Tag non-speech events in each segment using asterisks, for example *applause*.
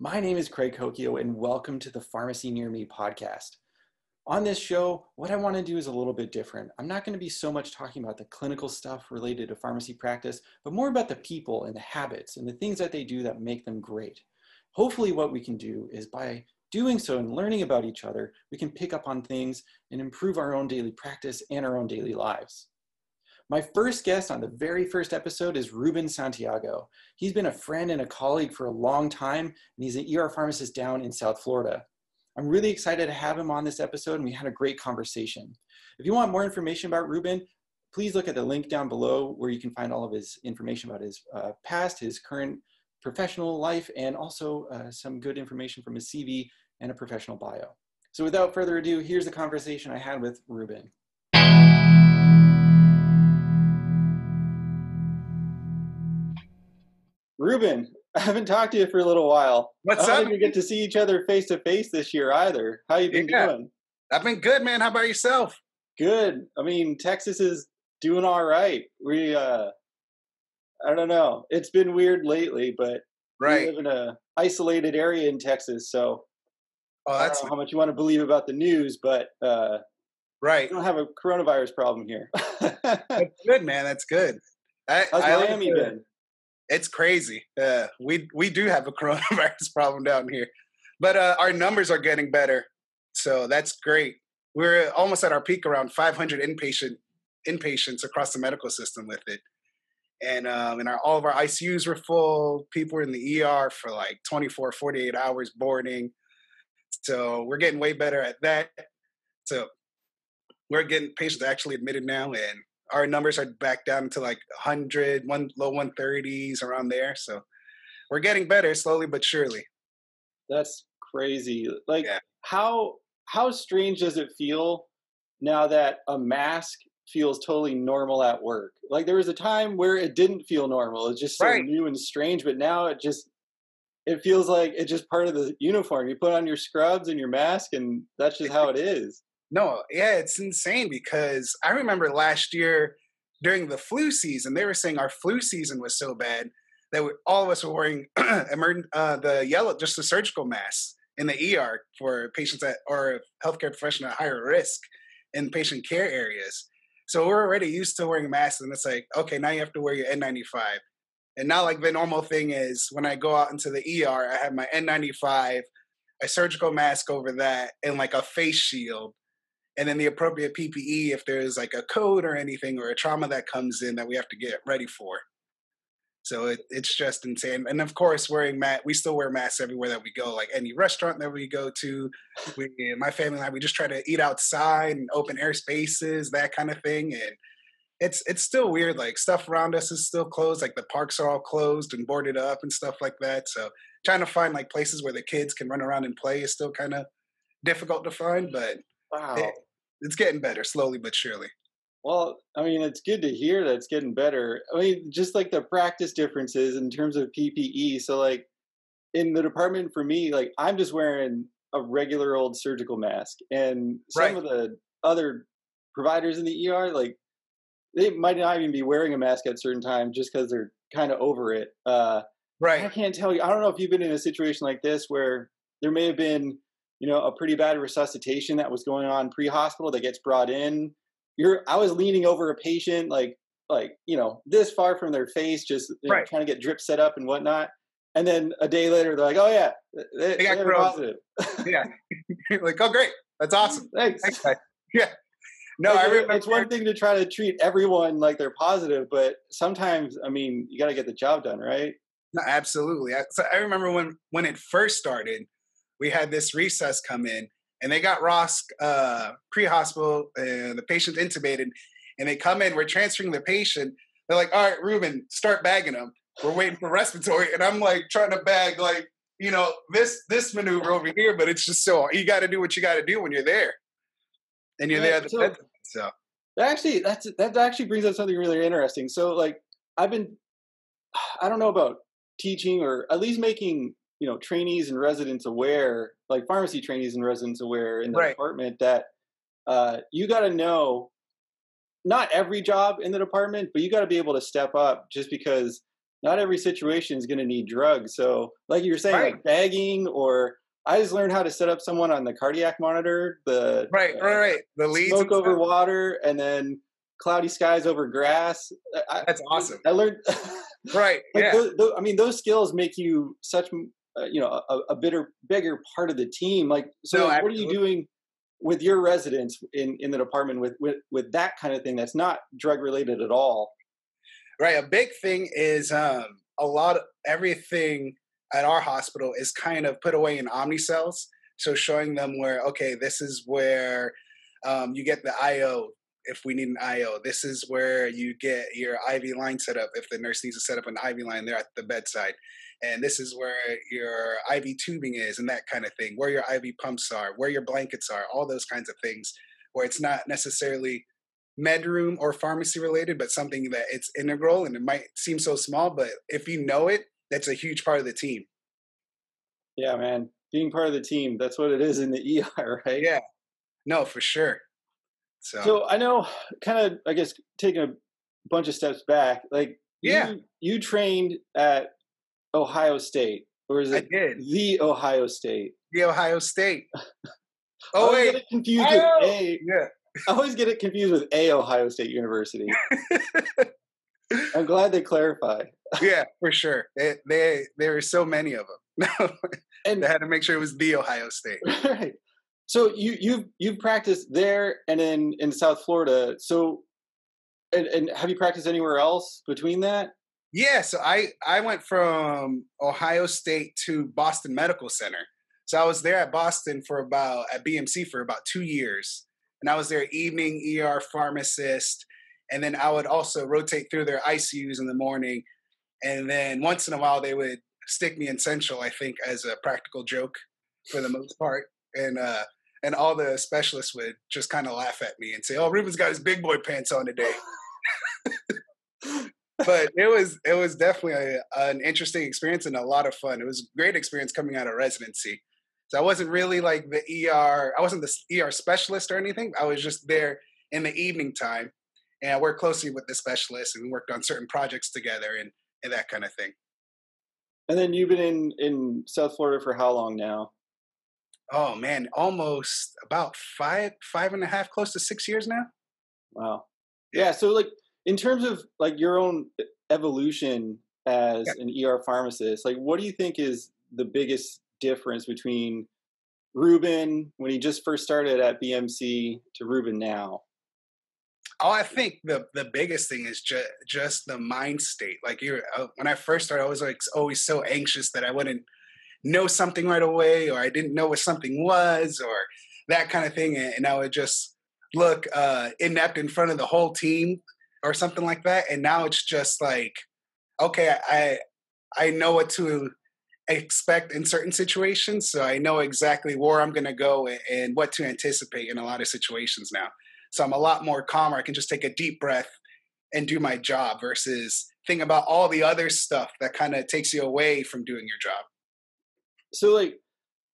My name is Craig Cocchio, and welcome to the Pharmacy Near Me podcast. On this show, what I want to do is a little bit different. I'm not going to be so much talking about the clinical stuff related to pharmacy practice, but more about the people and the habits and the things that they do that make them great. Hopefully, what we can do is by doing so and learning about each other, we can pick up on things and improve our own daily practice and our own daily lives. My first guest on the very first episode is Ruben Santiago. He's been a friend and a colleague for a long time, and he's an ER pharmacist down in South Florida. I'm really excited to have him on this episode, and we had a great conversation. If you want more information about Ruben, please look at the link down below where you can find all of his information about his uh, past, his current professional life, and also uh, some good information from his CV and a professional bio. So without further ado, here's the conversation I had with Ruben. Ruben, I haven't talked to you for a little while. What's I don't up? we get to see each other face to face this year either. How you been Yeah. doing? I've been good, man. How about yourself? Good. I mean, Texas is doing all right. We, uh, I don't know. It's been weird lately, but we Right. live in a isolated area in Texas, so Oh, I that's don't know how much you want to believe about the news, but uh, right. we don't have a coronavirus problem here. *laughs* That's good, man. That's good. I, How's I Miami been? It's crazy. Uh, we we do have a *laughs* coronavirus problem down here, but uh, our numbers are getting better, so that's great. We're almost at our peak, around 500 inpatient inpatients across the medical system with it, and um, and our, all of our ICUs were full. People were in the ER for like 24, 48 hours boarding. So we're getting way better at that. So we're getting patients actually admitted now, and our numbers are back down to like 100, one low 130s around there. So we're getting better slowly but surely. That's crazy. Like Yeah. how how strange does it feel now that a mask feels totally normal at work? Like there was a time where it didn't feel normal. It's just so Right. new and strange, but now it just it feels like it's just part of the uniform. You put on your scrubs and your mask and that's just how it is. No, yeah, it's insane because I remember last year during the flu season, they were saying our flu season was so bad that we, all of us were wearing *clears throat* uh, the yellow, just the surgical masks in the ER for patients that are healthcare professional at higher risk in patient care areas. So we're already used to wearing masks, and it's like, okay, now you have to wear your N95. And now, like the normal thing is, when I go out into the ER, I have my N95, a surgical mask over that, and like a face shield and then the appropriate PPE if there's like a code or anything or a trauma that comes in that we have to get ready for. So it, it's just insane. And of course, wearing mat, we still wear masks everywhere that we go. Like any restaurant that we go to, we, my family and I, we just try to eat outside and open air spaces, that kind of thing. And it's it's still weird. Like stuff around us is still closed. Like the parks are all closed and boarded up and stuff like that. So trying to find like places where the kids can run around and play is still kind of difficult to find. But Wow. it- it's getting better slowly but surely. Well, I mean, it's good to hear that it's getting better. I mean, just like the practice differences in terms of PPE. So, like in the department for me, like I'm just wearing a regular old surgical mask, and some Right. of the other providers in the ER, like they might not even be wearing a mask at certain times just because they're kind of over it. Uh, I can't tell you. I don't know if you've been in a situation like this where there may have been, you know, a pretty bad resuscitation that was going on pre-hospital that gets brought in. You're, I was leaning over a patient, like, like you know, this far from their face, just you know, trying to get drip set up and whatnot. And then a day later, they're like, "Oh yeah, they, They got positive." *laughs* yeah. *laughs* like, oh, great. That's awesome. Thanks. Thanks. *laughs* Yeah. No, Like, I remember. it's one thing to try to treat everyone like they're positive, but sometimes, I mean, you got to get the job done, right? No, absolutely. I, so I remember when when it first started, we had this recess come in, and they got ROSC uh, pre-hospital, and the patient intubated, and they come in. We're transferring the patient. They're like, "All right, Ruben, start bagging them. We're waiting for respiratory." And I'm like trying to bag like you know this this maneuver over here, but it's just so you got to do what you got to do when you're there, and you're Yeah, there at the so- So That actually that's that actually brings up something really interesting. So like I've been *sighs* I don't know about teaching or at least making, you know, trainees and residents aware, like pharmacy trainees and residents aware in the Right. department that uh, you got to know not every job in the department, but you got to be able to step up just because not every situation is going to need drugs. So, like you were saying, Right. like bagging, or I just learned how to set up someone on the cardiac monitor, the Right, uh, right, right. The leads. smoke over water, and then cloudy skies over grass. I, I- That's awesome. I learned. *laughs* Right. like yeah. those, those, I mean, those skills make you such, uh, you know, a, a bigger, bigger part of the team. Like, so No, like, what are you doing with your residents in in the department with with with that kind of thing that's not drug related at all? Right. A big thing is um, a lot of everything at our hospital is kind of put away in Omnicells. So showing them where, okay, this is where um, you get the IO if we need an IO. This is where you get your IV line set up if the nurse needs to set up an IV line there at the bedside. And this is where your IV tubing is and that kind of thing, where your IV pumps are, where your blankets are, all those kinds of things, where it's not necessarily med room or pharmacy related, but something that it's integral and it might seem so small, but if you know it, that's a huge part of the team. Yeah, man, being part of the team, that's what it is in the *laughs* ER, right? Yeah. No, for sure. So, So I know, kind of, I guess, taking a bunch of steps back, like, Yeah. you, you trained at Ohio State, or is I it did. the Ohio State? The Ohio State. *laughs* Oh, I Oh always wait. get it confused Ohio! with a. Yeah. I always get it confused with a Ohio State University. *laughs* I'm glad they clarified. yeah, for sure. They, they there are so many of them. *laughs* And they had to make sure it was the Ohio State. right. So you you've you've practiced there and in in South Florida. So and, and have you practiced anywhere else between that? Yeah, so I I went from Ohio State to Boston Medical Center. So I was there at Boston for about at BMC for about two years, and I was their evening ER pharmacist, and then I would also rotate through their ICUs in the morning, and then once in a while they would stick me in Central, I think, as a practical joke, for the most part, and uh and all the specialists would just kind of laugh at me and say, "Oh, Ruben's got his big boy pants on today." *laughs* but it was it was definitely a, an interesting experience and a lot of fun. It was a great experience coming out of residency. So I wasn't really like the ER. I wasn't the ER specialist or anything. I was just there in the evening time, and I worked closely with the specialists and we worked on certain projects together and and that kind of thing. And then you've been in in South Florida for how long now? Oh man, almost about five five and a half, close to six years now. Wow. Yeah. So like in terms of like your own evolution as an ER pharmacist, like what do you think is the biggest difference between Ruben when he just first started at BMC to Ruben now? Oh, I think the the biggest thing is just just the mind state. Like you, uh, when I first started, I was like always so anxious that I wouldn't know something right away, or I didn't know what something was, or that kind of thing, and, and I would just look uh, inept in front of the whole team, or something like that. And now it's just like, okay, I I know what to expect in certain situations, so I know exactly where I'm going to go and, what to anticipate in a lot of situations now. So I'm a lot more calmer. I can just take a deep breath and do my job versus think about all the other stuff that kind of takes you away from doing your job. So like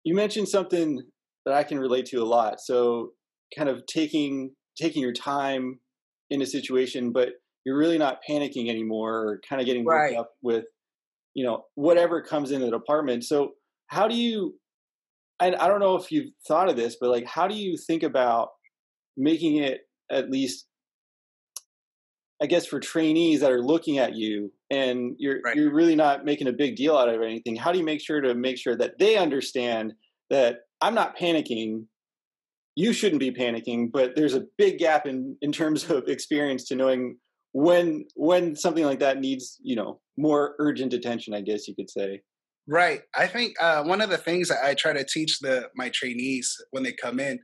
you mentioned something that I can relate to a lot. So kind of taking taking your time in a situation, but you're really not panicking anymore or kind of getting Right. up with, you know, whatever comes in the department. So how do you and I don't know if you've thought of this, but like how do you think about making it at least I guess for trainees that are looking at you and you're Right. you're really not making a big deal out of anything. How do you make sure to make sure that they understand that I'm not panicking? You shouldn't be panicking, but there's a big gap in in terms of experience to knowing when when something like that needs, you know, more urgent attention, I guess you could say. Right. I think uh, one of the things I try to teach the my trainees when they come in,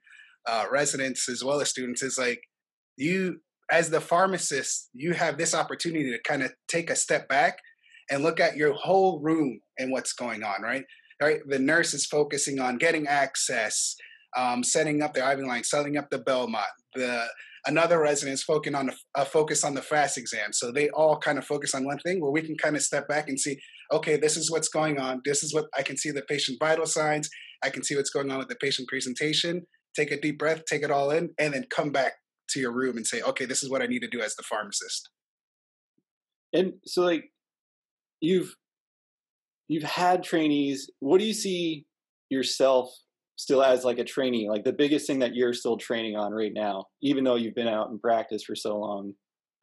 uh, residents as well as students, is like you as the pharmacist, you have this opportunity to kind of take a step back and look at your whole room and what's going on. Right. Right. The nurse is focusing on getting access, um, setting up their IV line, setting up the Belmont. The another resident is focusing on a, a focus on the fast exam. So they all kind of focus on one thing where we can kind of step back and see okay, this is what's going on. This is what I can see the patient vital signs. I can see what's going on with the patient presentation. Take a deep breath, take it all in, and then come back to your room and say, okay, this is what I need to do as the pharmacist. And so like you've you've had trainees. What do you see yourself still as like a trainee? Like the biggest thing that you're still training on right now, even though you've been out in practice for so long.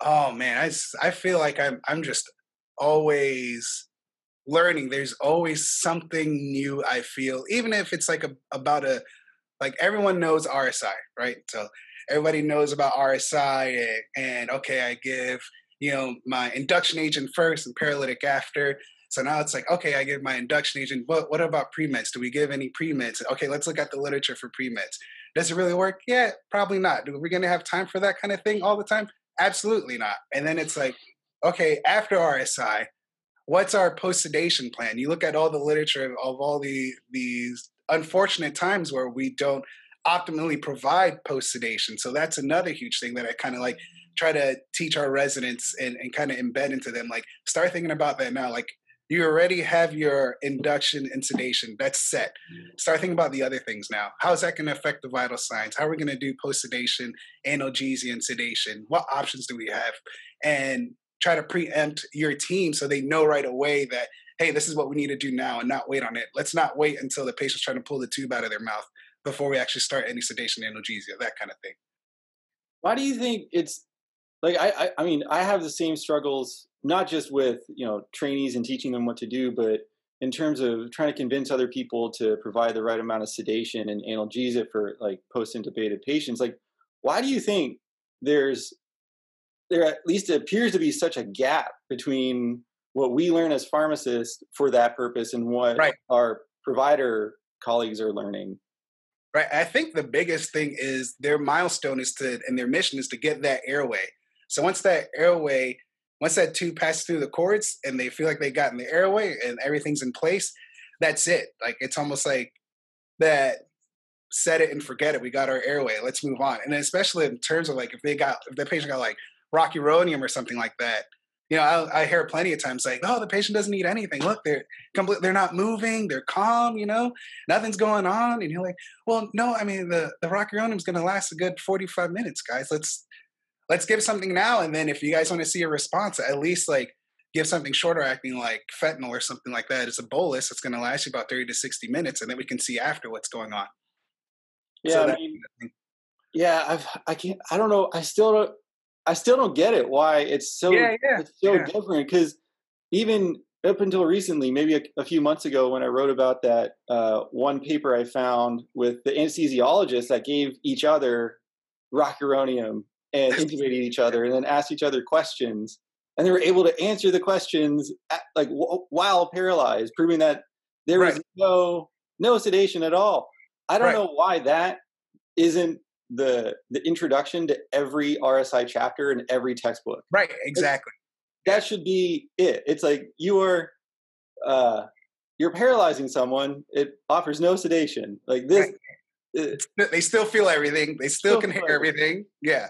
Oh man, I I feel like I'm I'm just always learning. There's always something new. I feel even if it's like a about a like everyone knows RSI, right? So everybody knows about RSI and, and okay, I give you know my induction agent first and paralytic after so now it's like, okay, I give my induction agent. What what about pre-meds? Do we give any pre-meds? Okay, let's look at the literature for pre-meds. Does it really work? Yeah, probably not. Are we gonna have time for that kind of thing all the time? Absolutely not. And then it's like, okay, after RSI, what's our post sedation plan? You look at all the literature of all the these unfortunate times where we don't optimally provide post sedation. So that's another huge thing that I kind of like try to teach our residents and, and kind of embed into them. Like start thinking about that now. Like you already have your induction and sedation that's set. Start thinking about the other things now. How's that going to affect the vital signs? How are we going to do post sedation analgesia and sedation what options do we have? And try to preempt your team so they know right away that hey this is what we need to do now and not wait on it. Let's not wait until the patient's trying to pull the tube out of their mouth before we actually start any sedation analgesia that kind of thing. Why do you think it's like I, I i mean i have the same struggles not just with you know trainees and teaching them what to do, but in terms of trying to convince other people to provide the right amount of sedation and analgesia for like post-intubated patients. Like, why do you think there's there at least appears to be such a gap between what we learn as pharmacists for that purpose and what right. our provider colleagues are learning? Right. I think the biggest thing is their milestone is to, and their mission is to get that airway. So once that airway once that tube passes through the cords and they feel like they got in the airway and everything's in place, that's it. Like it's almost like that set it and forget it. We got our airway. Let's move on. And especially in terms of like if they got if the patient got like rocuronium or something like that, you know, I, I, hear plenty of times like, oh, the patient doesn't need anything. Look, they're complete, they're not moving, they're calm, you know, nothing's going on. And you're like, well, no, I mean the the rocuronium is going to last a good 45 minutes, guys. Let's let's give something now and then if you guys want to see a response at least like give something shorter acting like fentanyl or something like that it's a bolus it's going to last you about 30 to 60 minutes and then we can see after what's going on yeah so I mean, yeah I've, i can't i don't know i still don't i still don't get it why it's so yeah, yeah, it's so yeah. different because even up until recently maybe a, a, few months ago when i wrote about that uh, one paper i found with the anesthesiologists that gave each other rocuronium and *laughs* intubated each other and then asked each other questions and they were able to answer the questions at, like w- while paralyzed proving that there right. was no no sedation at all. I don't right. know why that isn't the the introduction to every rsi chapter in every textbook. Right exactly. it's, that should be it. It's like you are uh you're paralyzing someone it offers no sedation. Like this right. they still feel everything. They still, still can hear everything. Yeah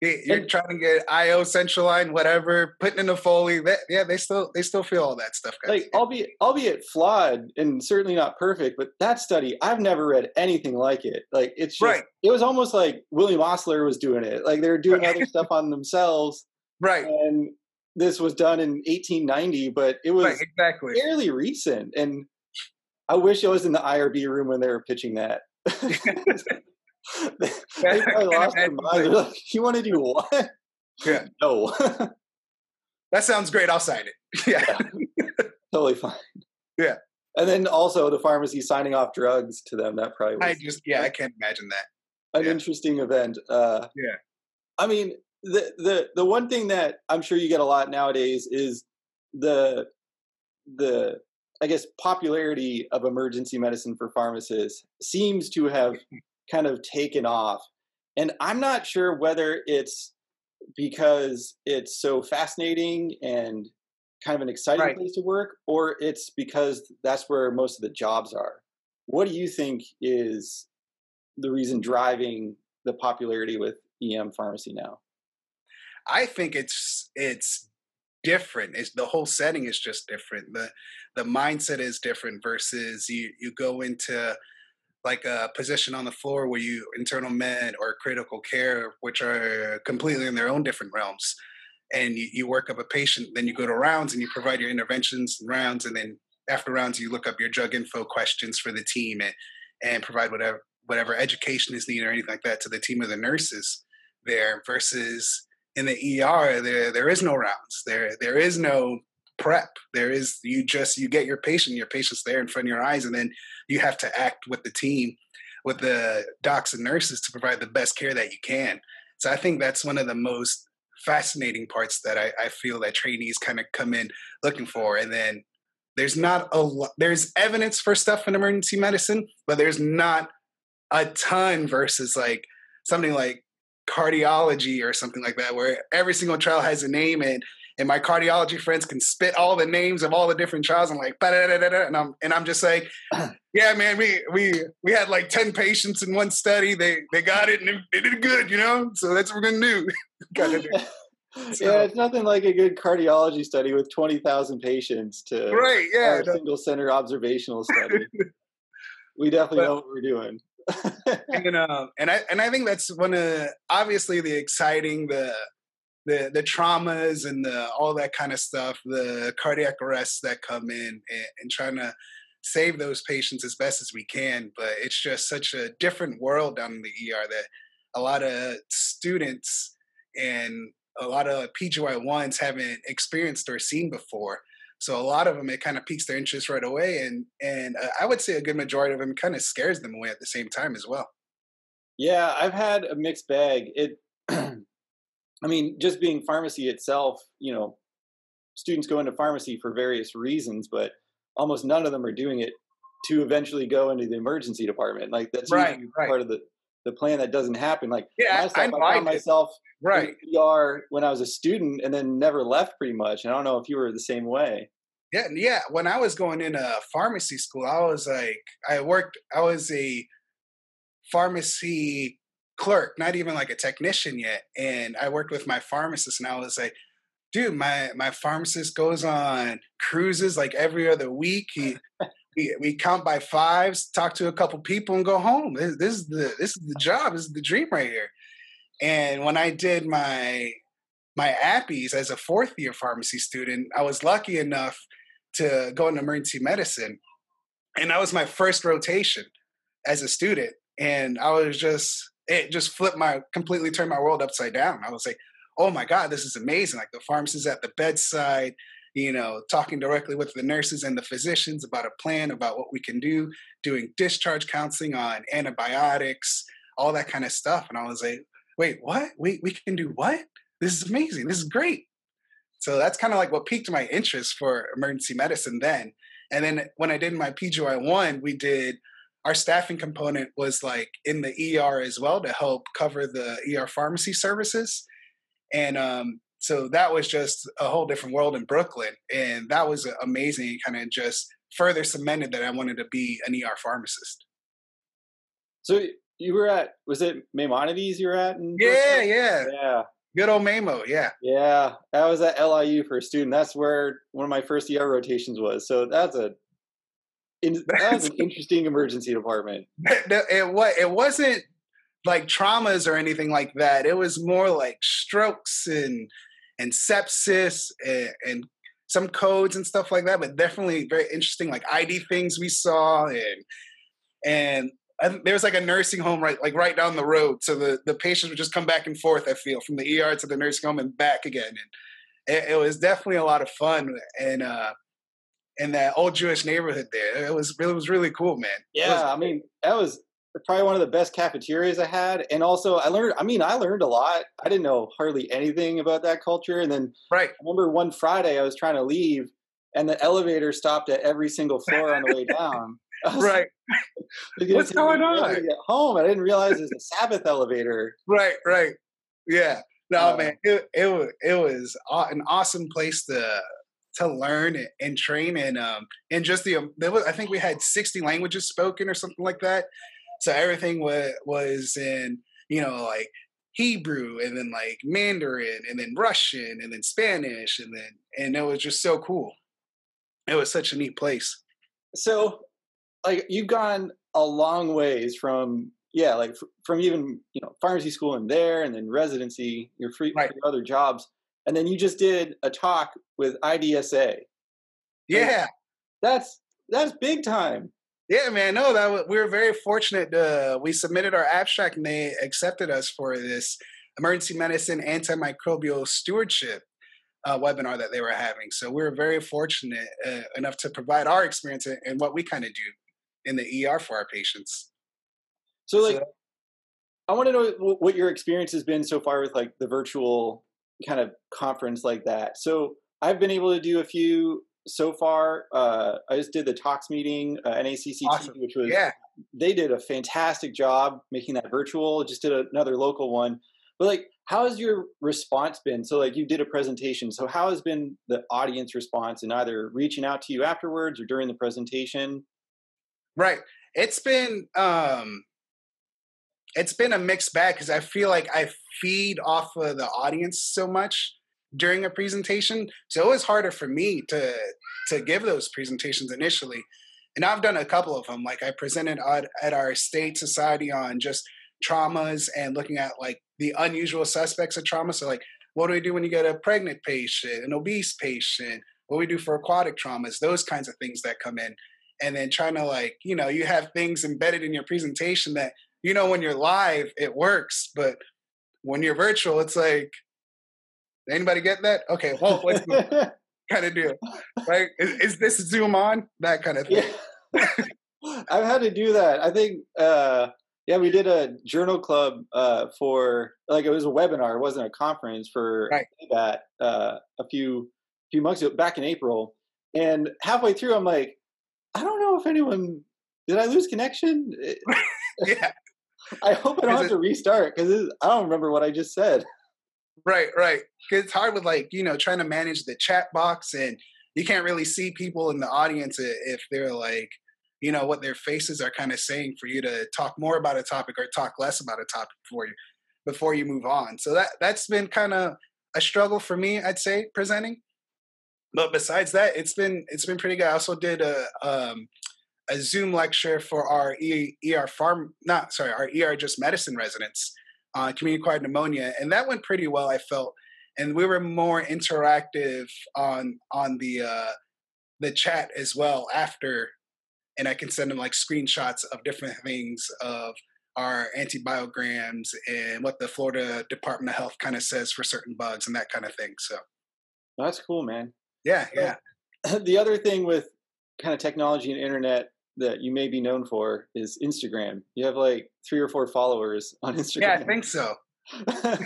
you're trying to get IO central line, whatever, putting in the Foley. That, yeah, they still they still feel all that stuff, guys. Like, albeit albeit flawed and certainly not perfect, but that study I've never read anything like it. Like it's just, right. It was almost like William Osler was doing it. Like they were doing right. other stuff on themselves, *laughs* right? And this was done in 1890, but it was right, exactly fairly recent. And I wish I was in the IRB room when they were pitching that. *laughs* *laughs* *laughs* *laughs* they, they probably lost their mind. Like, "You want to do what?" Yeah. *laughs* No. that sounds great. I'll sign it. Yeah. yeah. totally fine. Yeah. And then also the pharmacy signing off drugs to them. That probably was. I just yeah, I can't imagine that. An yeah. interesting event. Uh, yeah. I mean, the the the one thing that I'm sure you get a lot nowadays is the the I guess popularity of emergency medicine for pharmacists seems to have kind of taken off. And I'm not sure whether it's because it's so fascinating and kind of an exciting right. place to work, or it's because that's where most of the jobs are. What do you think is the reason driving the popularity with EM pharmacy now? I think it's it's different. It's the whole setting is just different. The the mindset is different versus you you go into like a position on the floor where you internal med or critical care, which are completely in their own different realms. and you, you work up a patient. Then you go to rounds and you provide your interventions and rounds, and then after rounds you look up your drug info questions for the team and and provide whatever whatever education is needed or anything like that to the team of the nurses there. Versus in the ER, there there is no rounds. There there is no prep. There is you just you get your patient, your patient's there in front of your eyes, and then you have to act with the team, with the docs and nurses to provide the best care that you can. So I think that's one of the most fascinating parts that I, I feel that trainees kind of come in looking for. And then there's not a lot, there's evidence for stuff in emergency medicine, but there's not a ton versus like something like cardiology or something like that, where every single trial has a name and and my cardiology friends can spit all the names of all the different trials. I'm like, and I'm and I'm just like, *clears throat* yeah, man, we we we had like ten patients in one study. They they got it and they did good, you know. So that's what we're gonna do. *laughs* do. So, *laughs* yeah, it's nothing like a good cardiology study with twenty thousand patients to right, yeah, a single center observational study. *laughs* we definitely but, know what we're doing. and, uh, and I and I think that's one of obviously the exciting the the the traumas and the all that kind of stuff, the cardiac arrests that come in, and, and trying to save those patients as best as we can. But it's just such a different world down in the ER that a lot of students and a lot of PGY ones haven't experienced or seen before. So a lot of them, it kind of piques their interest right away, and and uh, I would say a good majority of them kind of scares them away at the same time as well. Yeah, I've had a mixed bag. It *clears throat* I mean, just being pharmacy itself, you know, students go into pharmacy for various reasons, but almost none of them are doing it to eventually go into the emergency department. Like that's right, right. part of the the plan that doesn't happen. Like yeah, myself, I, I found myself right ER when I was a student and then never left pretty much. And I don't know if you were the same way. Yeah, yeah. When I was going into pharmacy school, I was like, I worked. I was a pharmacy clerk, not even like a technician yet. And I worked with my pharmacist, and I was like, dude, my my pharmacist goes on cruises like every other week. He we, we count by fives, talk to a couple people, and go home. This, this is the this is the job. This is the dream right here. And when I did my my APPEs as a fourth year pharmacy student, I was lucky enough to go into emergency medicine, and that was my first rotation as a student. And I was just it just flipped my completely turned my world upside down. I was like, oh my God, this is amazing. Like the pharmacist at the bedside, you know, talking directly with the nurses and the physicians about a plan, about what we can do, doing discharge counseling on antibiotics, all that kind of stuff. And I was like, wait, what? We we can do what? This is amazing. This is great. So that's kind of like what piqued my interest for emergency medicine then. And then when I did my PGY one, we did our staffing component was like in the ER as well to help cover the ER pharmacy services. And um, so that was just a whole different world in Brooklyn. And that was amazing. Kind of just further cemented that I wanted to be an ER pharmacist. So you were at, was it Maimonides you were at? yeah, yeah. Yeah. Good old Mamo, yeah. Yeah. I was at LIU for a student. That's where one of my first ER rotations was. So that's a in, *laughs* that was an interesting emergency department. *laughs* It what it wasn't like traumas or anything like that. It was more like strokes and and sepsis and, and some codes and stuff like that. But definitely very interesting, like ID things we saw and and there was like a nursing home right like right down the road so the the patients would just come back and forth i feel from the er to the nursing home and back again and it, it was definitely a lot of fun and uh in that old Jewish neighborhood there. It was it was really cool, man. Yeah, was, I mean that was probably one of the best cafeterias I had, and also I learned. I mean, I learned a lot. I didn't know hardly anything about that culture, and then right. I remember one Friday I was trying to leave, and the elevator stopped at every single floor on the way down. *laughs* right. *laughs* What's going on? Get home. I didn't realize it was a Sabbath elevator. Right. Right. Yeah. No, uh, man. It it it was an awesome place to to learn and train and um and just the um, there was I think we had 60 languages spoken or something like that. So everything was was in you know like Hebrew and then like Mandarin and then Russian and then Spanish and then and it was just so cool. It was such a neat place. So like you've gone a long ways from yeah like from even you know pharmacy school and there and then residency your free right. your other jobs and then you just did a talk with IDSA. Yeah, that's that's big time. Yeah, man. No, that was, we were very fortunate. To, we submitted our abstract and they accepted us for this emergency medicine antimicrobial stewardship uh, webinar that they were having. So we were very fortunate uh, enough to provide our experience and what we kind of do in the ER for our patients. So, like, so, I want to know what your experience has been so far with like the virtual kind of conference like that. So I've been able to do a few so far. Uh, I just did the tox meeting, uh, NACCT, awesome. which was yeah. They did a fantastic job making that virtual. Just did another local one. But like, how has your response been? So like, you did a presentation. So how has been the audience response in either reaching out to you afterwards or during the presentation? Right. It's been um it's been a mixed bag because I feel like I feed off of the audience so much during a presentation. So it was harder for me to to give those presentations initially. And I've done a couple of them. Like I presented at, at our state society on just traumas and looking at like the unusual suspects of trauma. So like what do we do when you get a pregnant patient, an obese patient, what we do for aquatic traumas, those kinds of things that come in. And then trying to like, you know, you have things embedded in your presentation that you know when you're live it works but when you're virtual it's like anybody get that? Okay well what's *laughs* the kind of deal? Right is, is, this zoom on? That kind of thing. Yeah. *laughs* i've had to do that. I think uh yeah we did a journal club uh for like it was a webinar it wasn't a conference for right. that uh a few few months ago back in april. And halfway through i'm like i don't know if anyone did i lose connection? *laughs* Yeah *laughs* I hope I don't have it, to restart because I don't remember what I just said. Right, right. It's hard with like you know trying to manage the chat box and you can't really see people in the audience if they're like you know what their faces are kind of saying for you to talk more about a topic or talk less about a topic before you before you move on. So that that's been kind of a struggle for me, I'd say, presenting. But besides that, it's been it's been pretty good. I also did a um, a Zoom lecture for our ER pharm, not sorry, our ER just medicine residents on community acquired pneumonia, and that went pretty well. I felt, and we were more interactive on on the uh, the chat as well after, and I can send them like screenshots of different things of our antibiograms and what the Florida Department of Health kind of says for certain bugs and that kind of thing. So that's cool, man. Yeah, yeah. *clears throat* The other thing with kind of technology and internet that you may be known for is Instagram. You have like three or four followers on Instagram. Yeah, I think so. *laughs*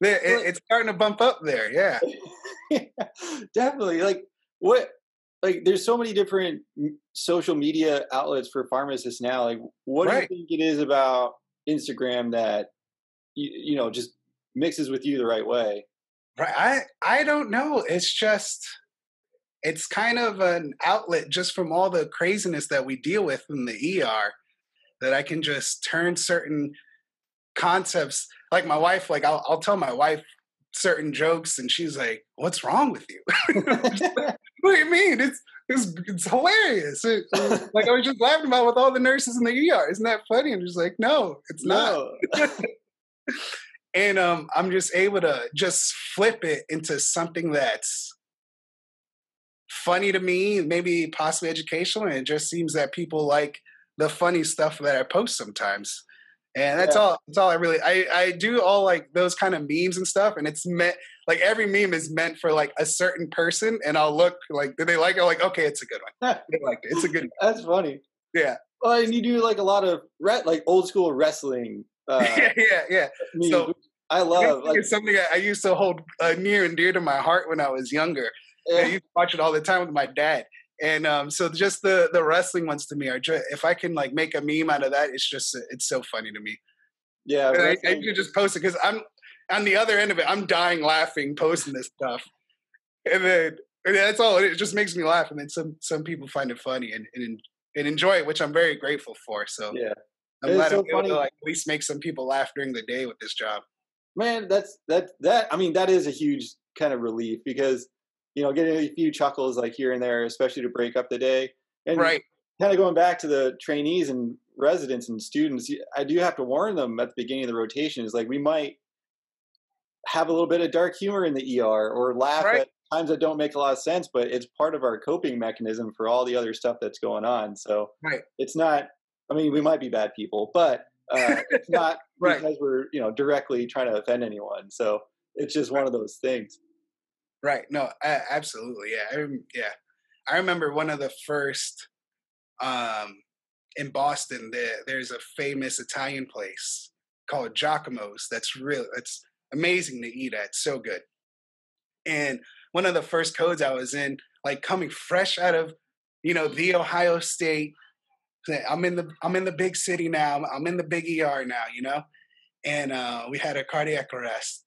it's starting to bump up there. Yeah. *laughs* yeah, definitely. Like what? Like there's so many different social media outlets for pharmacists now. Like, what right. do you think it is about Instagram that you, you know just mixes with you the right way? Right. I I don't know. It's just it's kind of an outlet just from all the craziness that we deal with in the ER that I can just turn certain concepts like my wife like I'll, I'll tell my wife certain jokes and she's like what's wrong with you? *laughs* What do you mean? It's it's, it's hilarious. It, *laughs* like i was just laughing about with all the nurses in the er isn't that funny? And she's like no it's no. not. *laughs* And um i'm just able to just flip it into something that's funny to me, maybe possibly educational, and it just seems that people like the funny stuff that I post sometimes. And that's yeah. all. That's all I really. I I do all like those kind of memes and stuff, and it's meant like every meme is meant for like a certain person, and I'll look like do they like it? Like okay, it's a good one. *laughs* they like it. It's a good. One. *laughs* That's funny. Yeah. Well, and you do like a lot of re- like old school wrestling. Uh, *laughs* yeah, yeah, yeah. Memes, so I love. Like, it's something I used to hold uh, near and dear to my heart when I was younger. Yeah. I used to watch it all the time with my dad. And um, so just the the wrestling ones to me are just if I can like make a meme out of that, it's just it's so funny to me. Yeah, I, I can just post it because I'm on the other end of it. I'm dying laughing posting this stuff, and then and that's all. It just makes me laugh, and then some some people find it funny and and, and enjoy it, which I'm very grateful for. So yeah, I'm glad so I'm able to like at least make some people laugh during the day with this job. Man, that's that that I mean that is a huge kind of relief because you know, getting a few chuckles like here and there, especially to break up the day. And right. kind of going back to the trainees and residents and students, I do have to warn them at the beginning of the rotation is like we might have a little bit of dark humor in the ER or laugh Right. at times that don't make a lot of sense, but it's part of our coping mechanism for all the other stuff that's going on. So Right. it's not. I mean, we might be bad people, but uh, it's not *laughs* Right. because we're you know directly trying to offend anyone. So it's just one of those things. Right. No, absolutely. Yeah. I, yeah. I remember one of the first um in Boston there there's a famous Italian place called Giacomo's that's real it's amazing to eat at. So good. And one of the first codes I was in, like coming fresh out of, you know, the Ohio State. I'm in the I'm in the big city now. I'm- I'm in the big ER now, you know? And uh we had a cardiac arrest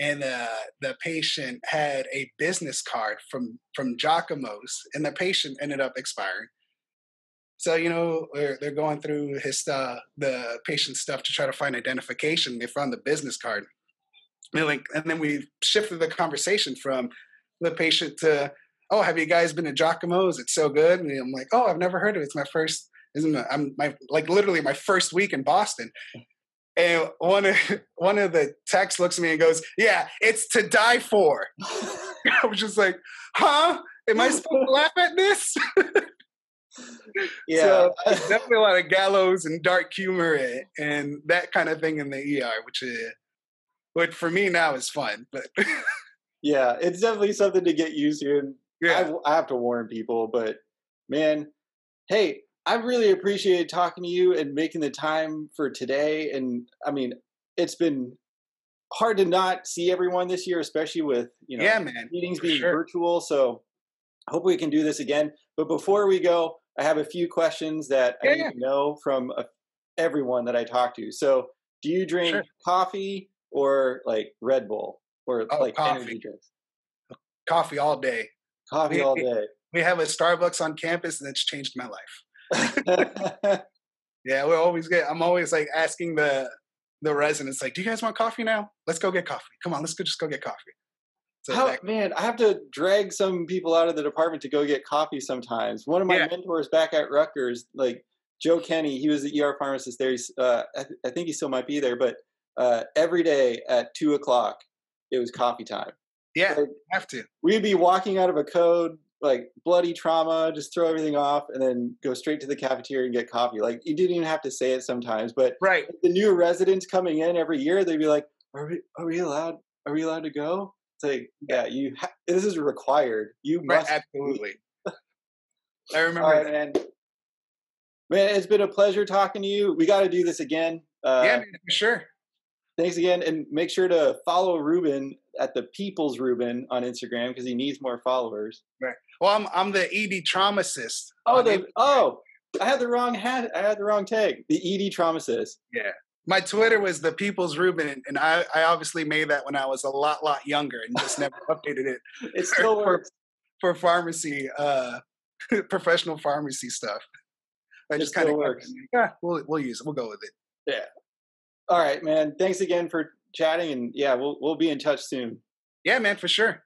and uh, the patient had a business card from from Giacomo's, and the patient ended up expiring. So you know they're, they're going through his uh, the patient's stuff to try to find identification. They found the business card. They're like, and then we shifted the conversation from the patient to, "Oh, have you guys been to Giacomo's? It's so good." And I'm like, "Oh, I've never heard of it. It's my first. Isn't? I'm my like literally my first week in Boston." And one of *laughs* one of the techs looks at me and goes, "Yeah, it's to die for." *laughs* *laughs* I was just like, "Huh? Am I supposed to laugh at this?" Yeah. So definitely a lot of gallows and dark humor and, and that kind of thing in the ER, which is, which for me now is fun. But yeah, it's definitely something to get used to. And yeah, I, I have to warn people, but man, hey, I really appreciated talking to you and making the time for today. And I mean, it's been hard to not see everyone this year, especially with you know yeah, man. meetings being sure. virtual. So I hope we can do this again. But before we go, I have a few questions that I need to know from uh everyone that I talk to. So, do you drink Sure. coffee or like Red Bull or Oh, like coffee. energy drinks? Coffee all day. Coffee all day. We have a Starbucks on campus, and it's changed my life. *laughs* Yeah, we're always get. I'm always like asking the the residents, like, "Do you guys want coffee now? Let's go get coffee. Come on, let's go. Just go get coffee." So How, that- man, I have to drag some people out of the department to go get coffee sometimes. One of my Yeah. mentors back at Rutgers, like Joe Kenny, he was the ER pharmacist there. He's, uh, I, th- I think he still might be there, but uh, every day at two o'clock, it was coffee time. yeah, have to. We'd be walking out of a code, like bloody trauma, just throw everything off, and then go straight to the cafeteria and get coffee. Like you didn't even have to say it sometimes, but Right. the new residents coming in every year, they'd be like, "Are we? Are we allowed? Are we allowed to go?" It's like, yeah, you. Ha- this is required. You Right. must. Absolutely. I *laughs* remember. All right, man. Man, it's been a pleasure talking to you. We got to do this again. Uh, yeah, man, for sure. Thanks again, and make sure to follow Ruben at the People's Ruben on Instagram because he needs more followers. Right. Well, I'm I'm the ED traumacist. Oh, the Instagram. oh, I had the wrong hat. I had the wrong tag. The ED Traumacist. Yeah. My Twitter was the People's Ruben, and I, I obviously made that when I was a lot, lot younger and just never *laughs* updated it It still For- works. for pharmacy, uh, *laughs* professional pharmacy stuff. I It just kind of works. Yeah, we'll we'll use it. We'll go with it. All right, man. Thanks again for chatting, and yeah, we'll we'll be in touch soon. Yeah, man, for sure.